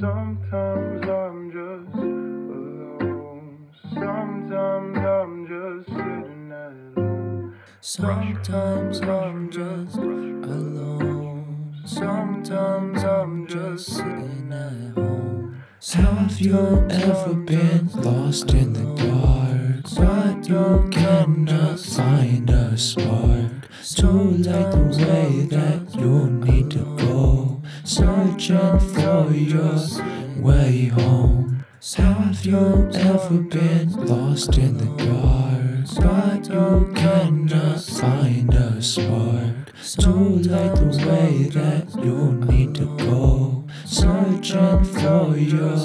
Sometimes I'm just alone. Sometimes I'm just sitting at home. Sometimes I'm just alone. Sometimes I'm just sitting at home. Have you ever been lost in the dark, but you cannot find a spark to light the way that you need to go, searching for your way home? Have you ever been lost in the dark, but you cannot find a spark to light the way that you need to go, searching for your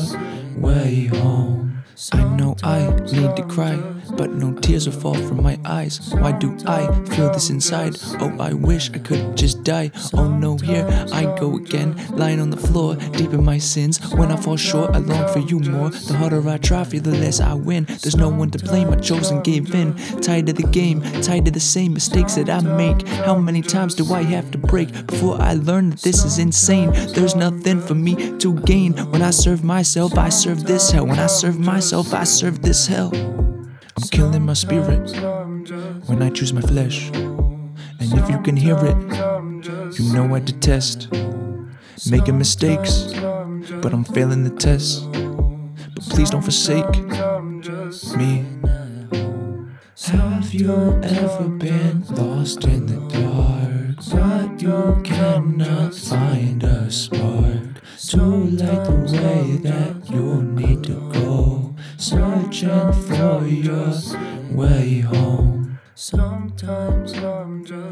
way home? I know I need to cry, but no tears will fall from my eyes. Why do I feel this inside? Oh, I wish I could just die. Oh no, here I go again, lying on the floor, deep in my sins. When I fall short, I long for you more. The harder I try, feel the less I win. There's no one to blame, I chose and gave in. Tired of the game, tired of the same mistakes that I make. How many times do I have to break before I learn that this is insane? There's nothing for me to gain. When I serve myself, I serve this hell. When I serve myself, I serve this hell. I'm killing my spirit when I choose my flesh. And if you can hear it, you know I detest making mistakes, but I'm failing the test. But please don't forsake me. Have you ever been lost in the dark, but you cannot find a spark to light the way that you need to searching for your way home? Sometimes I'm just